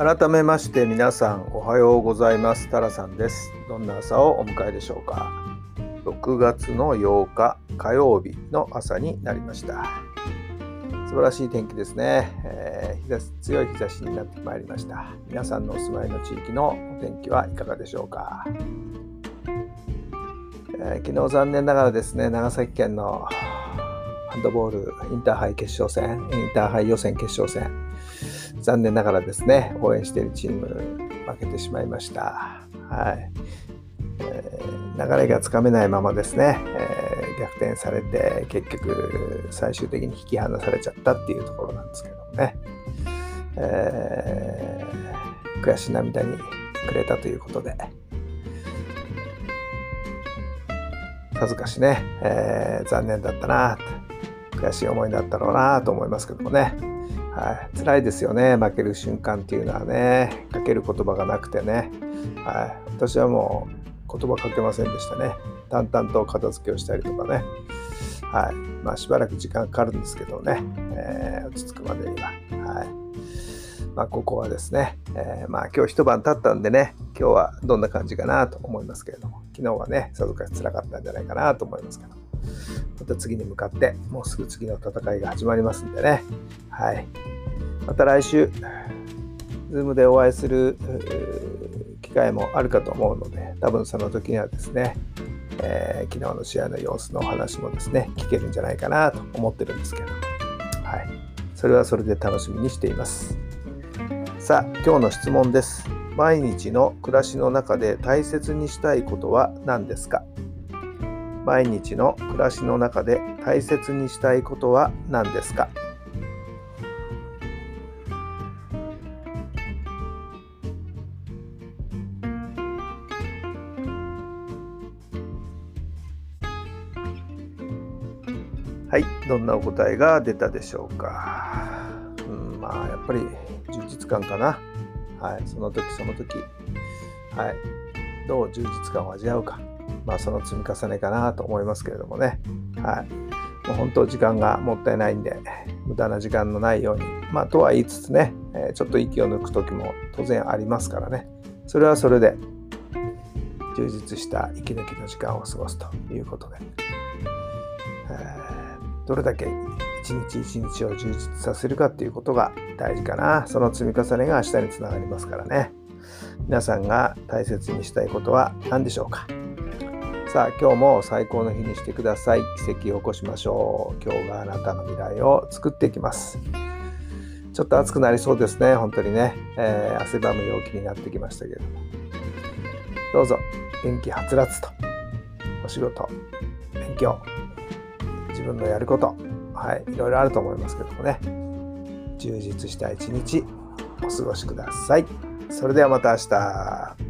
改めまして皆さんおはようございます。タラさんです。どんな朝をお迎えでしょうか。6月の8日火曜日の朝になりました。素晴らしい天気ですね、えー、日差し強い日差しになってまいりました。皆さんのお住まいの地域のお天気はいかがでしょうか、えー、昨日残念ながらですね長崎県のハンドボールインターハイ決勝戦インターハイ予選決勝戦残念ながらですね応援しているチーム負けてしまいました。はい。えー、流れがつかめないままですね、えー、逆転されて結局最終的に引き離されちゃったっていうところなんですけどもね、えー、悔し涙にくれたということで。さぞかしね、えー、残念だったな悔しい思いだったろうなと思いますけどもね、はい、辛いですよね。負ける瞬間っていうのはね。かける言葉がなくてね、はい、私はもう言葉かけませんでしたね。淡々と片付けをしたりとかね。はい。まあ、しばらく時間かかるんですけどね、えー、落ち着くまでには。はい。まあ、ここはですね、えー、まあ、今日一晩経ったんでね、今日はどんな感じかなと思いますけれども、昨日はね、さぞかし辛かったんじゃないかなと思いますけど、また次に向かって、もうすぐ次の戦いが始まりますんでね、はい。また来週、Zoom でお会いする機会もあるかと思うので、多分その時にはですね、えー、昨日の試合の様子のお話もですね、聞けるんじゃないかなと思ってるんですけど、はい。それはそれで楽しみにしています。さあ、今日の質問です。毎日の暮らしの中で大切にしたいことは何ですか？毎日の暮らしの中で大切にしたいことは何ですか？はい、どんなお答えが出たでしょうか？うん、まあ、やっぱり充実感かな。はい、その時その時、はい、どう充実感を味わうか。まあ、その積み重ねかなと思いますけれどもね。はい。もう本当時間がもったいないんで、無駄な時間のないように。まあ、とは言いつつね、えちょっと息を抜く時も当然ありますからね。それはそれで充実した息抜きの時間を過ごすということで。えどれだけ一日一日を充実させるかっていうことが大事かな。その積み重ねが明日につながりますからね。皆さんが大切にしたいことは何でしょうか？さあ今日も最高の日にしてください。奇跡を起こしましょう。今日があなたの未来を作っていきます。ちょっと暑くなりそうですね。本当にね。えー、汗ばむ陽気になってきましたけども。どうぞ元気はつらつとお仕事、勉強、自分のやること、はい、いろいろあると思いますけどもね、充実した一日お過ごしください。それではまた明日。